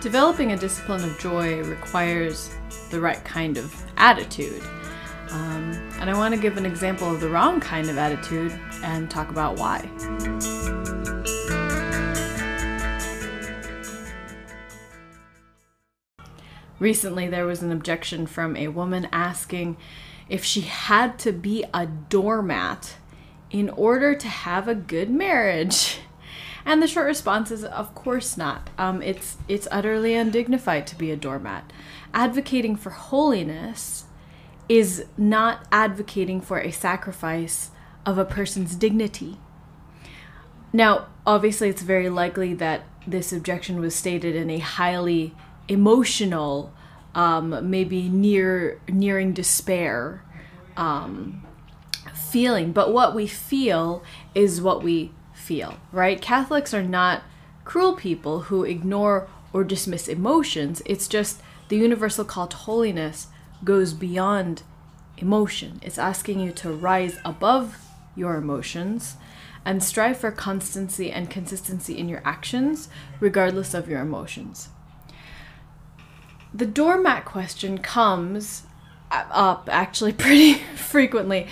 Developing a discipline of joy requires the right kind of attitude. Um, and I want to give an example of the wrong kind of attitude and talk about why. Recently, there was an objection from a woman asking if she had to be a doormat in order to have a good marriage. And the short response is, of course not. Um, it's it's utterly undignified to be a doormat. Advocating for holiness is not advocating for a sacrifice of a person's dignity. Now, obviously, it's very likely that this objection was stated in a highly emotional, um, maybe near nearing despair um, feeling. But what we feel is what we feel, right? Catholics are not cruel people who ignore or dismiss emotions. It's just the universal call to holiness goes beyond emotion. It's asking you to rise above your emotions and strive for constancy and consistency in your actions, regardless of your emotions. The doormat question comes up actually pretty frequently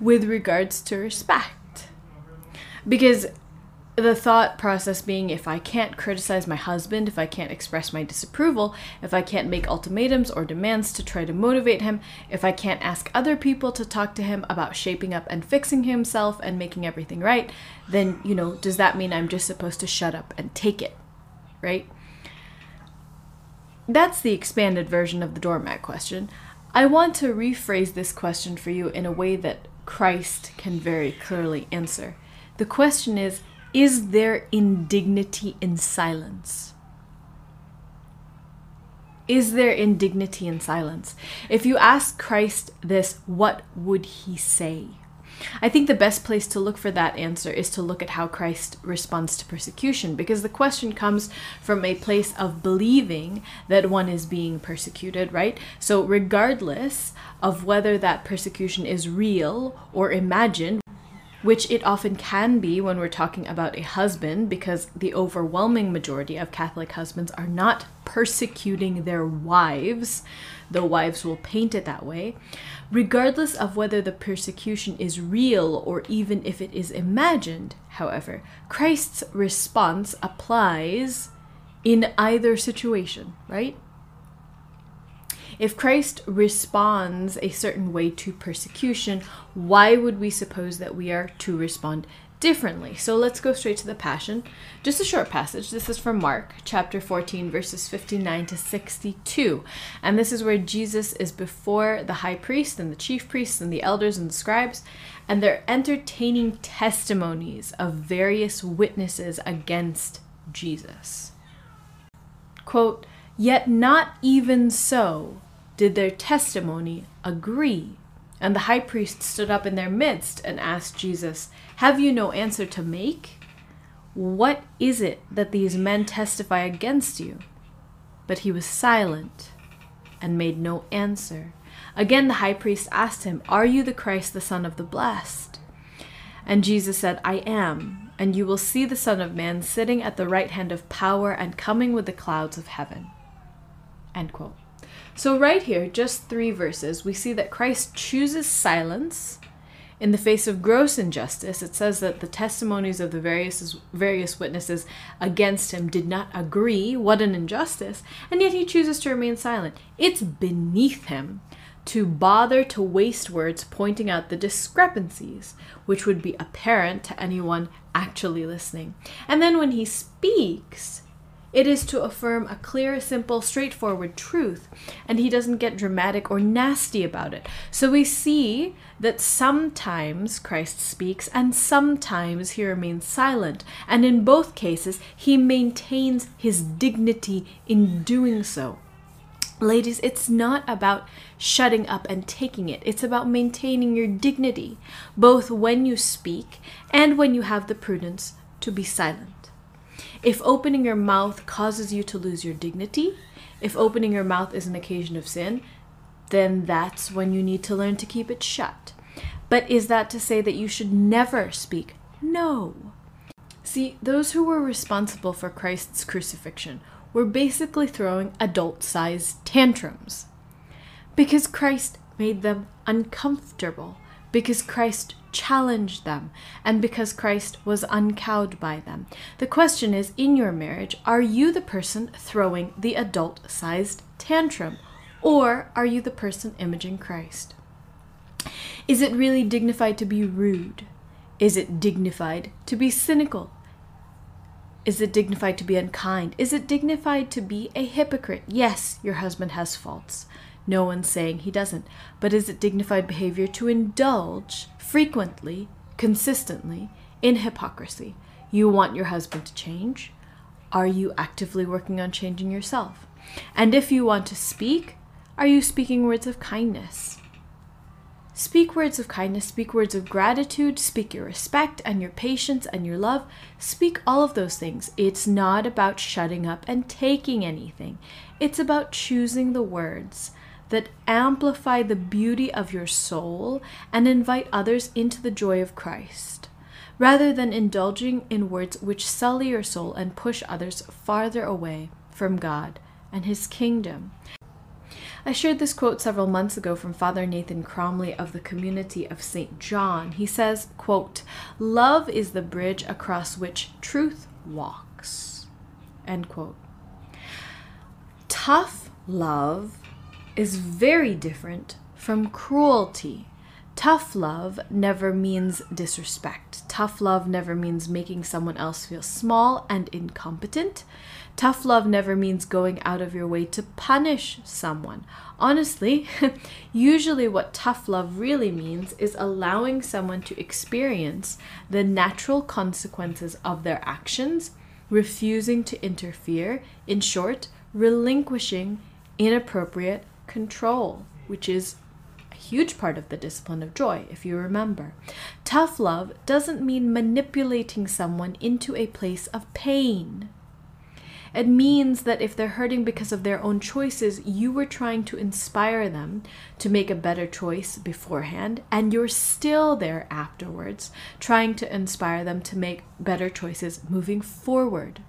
with regards to respect. Because the thought process being if I can't criticize my husband, if I can't express my disapproval, if I can't make ultimatums or demands to try to motivate him, if I can't ask other people to talk to him about shaping up and fixing himself and making everything right, then, you know, does that mean I'm just supposed to shut up and take it? Right? That's the expanded version of the doormat question. I want to rephrase this question for you in a way that Christ can very clearly answer. The question is Is there indignity in silence? Is there indignity in silence? If you ask Christ this, what would he say? I think the best place to look for that answer is to look at how Christ responds to persecution, because the question comes from a place of believing that one is being persecuted, right? So, regardless of whether that persecution is real or imagined, which it often can be when we're talking about a husband, because the overwhelming majority of Catholic husbands are not persecuting their wives, though wives will paint it that way. Regardless of whether the persecution is real or even if it is imagined, however, Christ's response applies in either situation, right? If Christ responds a certain way to persecution, why would we suppose that we are to respond differently? So let's go straight to the Passion. Just a short passage. This is from Mark chapter 14, verses 59 to 62. And this is where Jesus is before the high priest and the chief priests and the elders and the scribes, and they're entertaining testimonies of various witnesses against Jesus. Quote, Yet not even so did their testimony agree? And the high priest stood up in their midst and asked Jesus, Have you no answer to make? What is it that these men testify against you? But he was silent and made no answer. Again, the high priest asked him, Are you the Christ, the Son of the Blessed? And Jesus said, I am, and you will see the Son of Man sitting at the right hand of power and coming with the clouds of heaven. End quote. So, right here, just three verses, we see that Christ chooses silence in the face of gross injustice. It says that the testimonies of the various various witnesses against him did not agree. What an injustice! And yet he chooses to remain silent. It's beneath him to bother to waste words pointing out the discrepancies, which would be apparent to anyone actually listening. And then when he speaks, it is to affirm a clear, simple, straightforward truth, and he doesn't get dramatic or nasty about it. So we see that sometimes Christ speaks and sometimes he remains silent, and in both cases, he maintains his dignity in doing so. Ladies, it's not about shutting up and taking it. It's about maintaining your dignity, both when you speak and when you have the prudence to be silent. If opening your mouth causes you to lose your dignity, if opening your mouth is an occasion of sin, then that's when you need to learn to keep it shut. But is that to say that you should never speak? No. See, those who were responsible for Christ's crucifixion were basically throwing adult sized tantrums. Because Christ made them uncomfortable, because Christ challenged them, and because Christ was uncowed by them. The question is in your marriage, are you the person throwing the adult sized tantrum, or are you the person imaging Christ? Is it really dignified to be rude? Is it dignified to be cynical? Is it dignified to be unkind? Is it dignified to be a hypocrite? Yes, your husband has faults. No one's saying he doesn't. But is it dignified behavior to indulge frequently, consistently, in hypocrisy? You want your husband to change? Are you actively working on changing yourself? And if you want to speak, are you speaking words of kindness? Speak words of kindness, speak words of gratitude, speak your respect and your patience and your love. Speak all of those things. It's not about shutting up and taking anything, it's about choosing the words that amplify the beauty of your soul and invite others into the joy of Christ, rather than indulging in words which sully your soul and push others farther away from God and His kingdom. I shared this quote several months ago from Father Nathan Cromly of the community of St. John. He says, quote, Love is the bridge across which truth walks. End quote. Tough love is very different from cruelty. Tough love never means disrespect. Tough love never means making someone else feel small and incompetent. Tough love never means going out of your way to punish someone. Honestly, usually what tough love really means is allowing someone to experience the natural consequences of their actions, refusing to interfere, in short, relinquishing inappropriate control, which is a huge part of the discipline of joy, if you remember. Tough love doesn't mean manipulating someone into a place of pain. It means that if they're hurting because of their own choices, you were trying to inspire them to make a better choice beforehand, and you're still there afterwards, trying to inspire them to make better choices moving forward.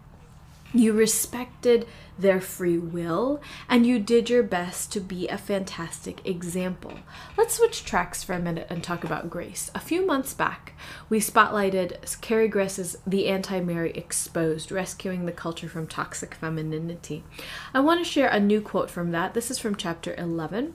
You respected their free will and you did your best to be a fantastic example. Let's switch tracks for a minute and talk about grace. A few months back, we spotlighted Carrie Gress's The Anti Mary Exposed, rescuing the culture from toxic femininity. I want to share a new quote from that. This is from chapter 11.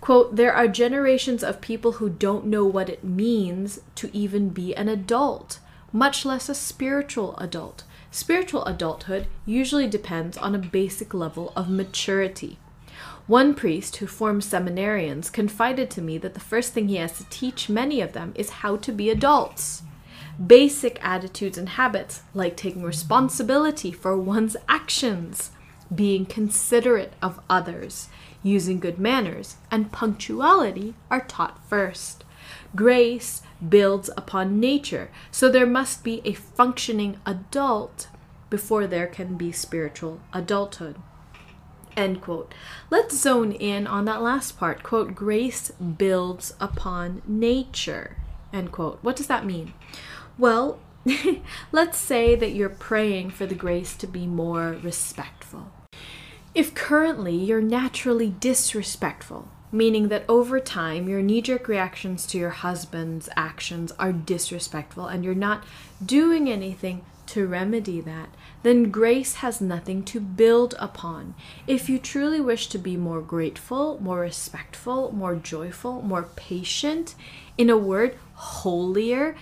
Quote, there are generations of people who don't know what it means to even be an adult, much less a spiritual adult. Spiritual adulthood usually depends on a basic level of maturity. One priest who forms seminarians confided to me that the first thing he has to teach many of them is how to be adults. Basic attitudes and habits, like taking responsibility for one's actions, being considerate of others, using good manners, and punctuality, are taught first. Grace builds upon nature, so there must be a functioning adult before there can be spiritual adulthood. End quote. Let's zone in on that last part. Quote, grace builds upon nature. End quote. What does that mean? Well, let's say that you're praying for the grace to be more respectful. If currently you're naturally disrespectful, meaning that over time your knee jerk reactions to your husband's actions are disrespectful and you're not doing anything to remedy that, then grace has nothing to build upon. If you truly wish to be more grateful, more respectful, more joyful, more patient, in a word, holier,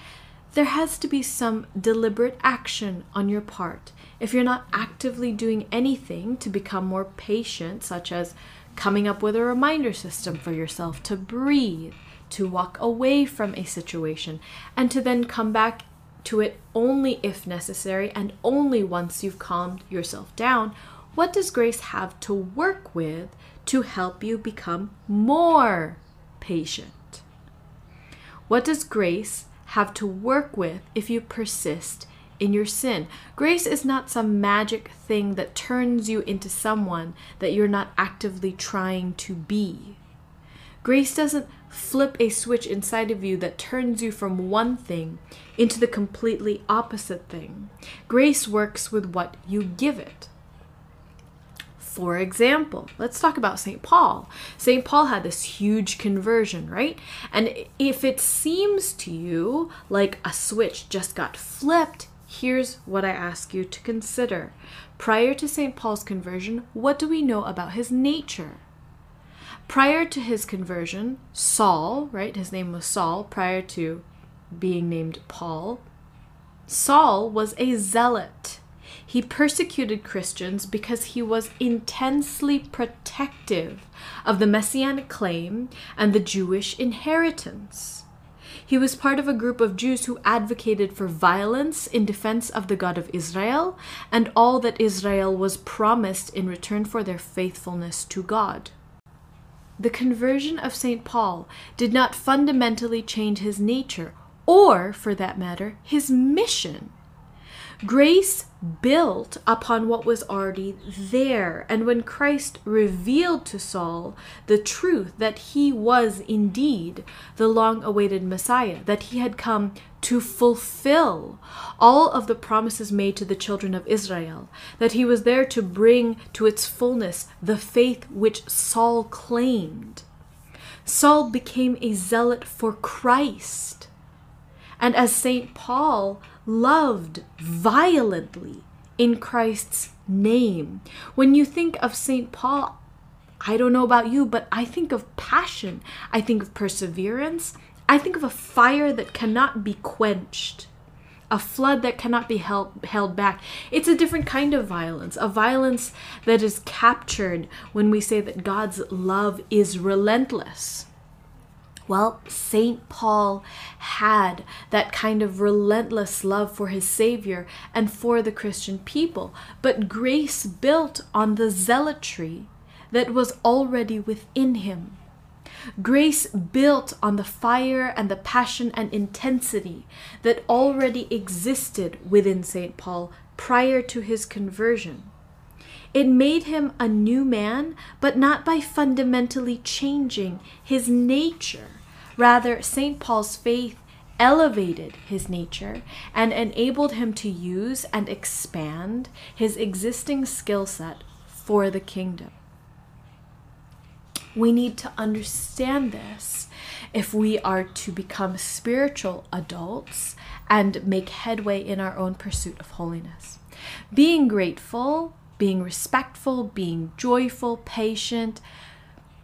there has to be some deliberate action on your part. If you're not actively doing anything to become more patient, such as coming up with a reminder system for yourself to breathe, to walk away from a situation, and to then come back to it only if necessary and only once you've calmed yourself down, what does grace have to work with to help you become more patient? What does grace have to work with if you persist in your sin. Grace is not some magic thing that turns you into someone that you're not actively trying to be. Grace doesn't flip a switch inside of you that turns you from one thing into the completely opposite thing. Grace works with what you give it. For example, let's talk about St. Paul. St. Paul had this huge conversion, right? And if it seems to you like a switch just got flipped, here's what I ask you to consider. Prior to St. Paul's conversion, what do we know about his nature? Prior to his conversion, Saul, right? His name was Saul prior to being named Paul. Saul was a zealot. He persecuted Christians because he was intensely protective of the messianic claim and the Jewish inheritance. He was part of a group of Jews who advocated for violence in defense of the God of Israel and all that Israel was promised in return for their faithfulness to God. The conversion of St. Paul did not fundamentally change his nature, or, for that matter, his mission. Grace built upon what was already there. And when Christ revealed to Saul the truth that he was indeed the long awaited Messiah, that he had come to fulfill all of the promises made to the children of Israel, that he was there to bring to its fullness the faith which Saul claimed, Saul became a zealot for Christ. And as St. Paul loved violently in Christ's name. When you think of St. Paul, I don't know about you, but I think of passion. I think of perseverance. I think of a fire that cannot be quenched, a flood that cannot be held, held back. It's a different kind of violence, a violence that is captured when we say that God's love is relentless. Well, St. Paul had that kind of relentless love for his Savior and for the Christian people, but grace built on the zealotry that was already within him. Grace built on the fire and the passion and intensity that already existed within St. Paul prior to his conversion. It made him a new man, but not by fundamentally changing his nature. Rather, St. Paul's faith elevated his nature and enabled him to use and expand his existing skill set for the kingdom. We need to understand this if we are to become spiritual adults and make headway in our own pursuit of holiness. Being grateful, being respectful, being joyful, patient,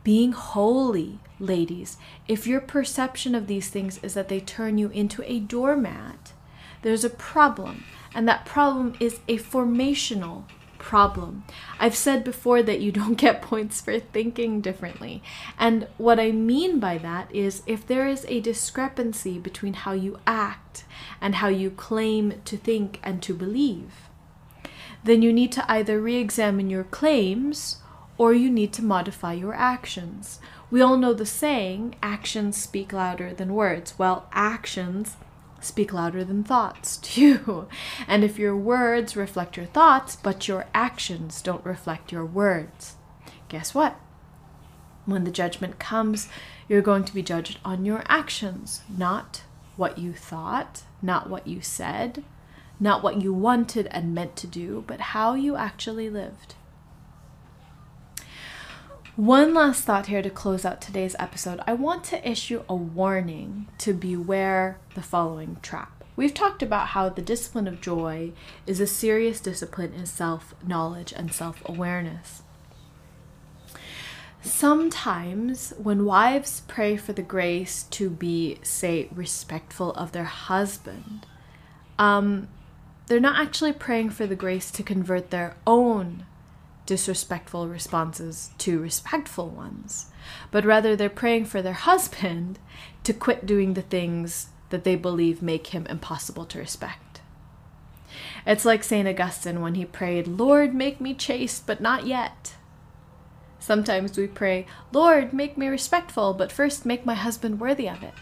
being holy, ladies, if your perception of these things is that they turn you into a doormat, there's a problem. And that problem is a formational problem. I've said before that you don't get points for thinking differently. And what I mean by that is if there is a discrepancy between how you act and how you claim to think and to believe, then you need to either re examine your claims or you need to modify your actions. We all know the saying, actions speak louder than words. Well, actions speak louder than thoughts, too. And if your words reflect your thoughts, but your actions don't reflect your words, guess what? When the judgment comes, you're going to be judged on your actions, not what you thought, not what you said, not what you wanted and meant to do, but how you actually lived. One last thought here to close out today's episode. I want to issue a warning to beware the following trap. We've talked about how the discipline of joy is a serious discipline in self knowledge and self awareness. Sometimes, when wives pray for the grace to be, say, respectful of their husband, um, they're not actually praying for the grace to convert their own disrespectful responses to respectful ones, but rather they're praying for their husband to quit doing the things that they believe make him impossible to respect. It's like St. Augustine when he prayed, Lord, make me chaste, but not yet. Sometimes we pray, Lord, make me respectful, but first make my husband worthy of it.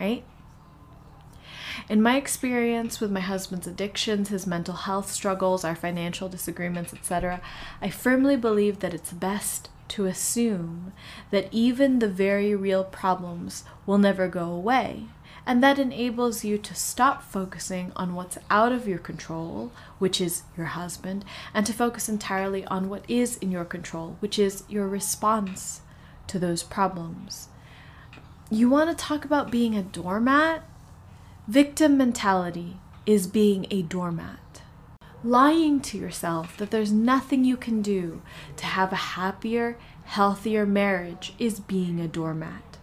Right? In my experience with my husband's addictions, his mental health struggles, our financial disagreements, etc., I firmly believe that it's best to assume that even the very real problems will never go away, And that enables you to stop focusing on what's out of your control, which is your husband, and to focus entirely on what is in your control, which is your response to those problems. You want to talk about being a doormat? Victim mentality is being a doormat. Lying to yourself that there's nothing you can do to have a happier, healthier marriage is being a doormat.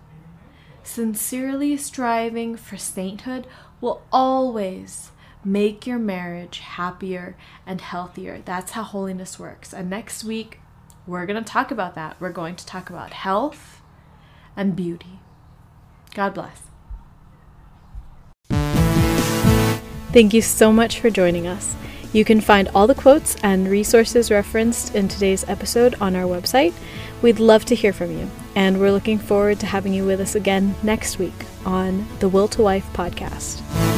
Sincerely striving for sainthood will always make your marriage happier and healthier. That's how holiness works. And next week, we're going to talk about that. We're going to talk about health and beauty. God bless. Thank you so much for joining us. You can find all the quotes and resources referenced in today's episode on our website. We'd love to hear from you, and we're looking forward to having you with us again next week on the Will to Wife podcast.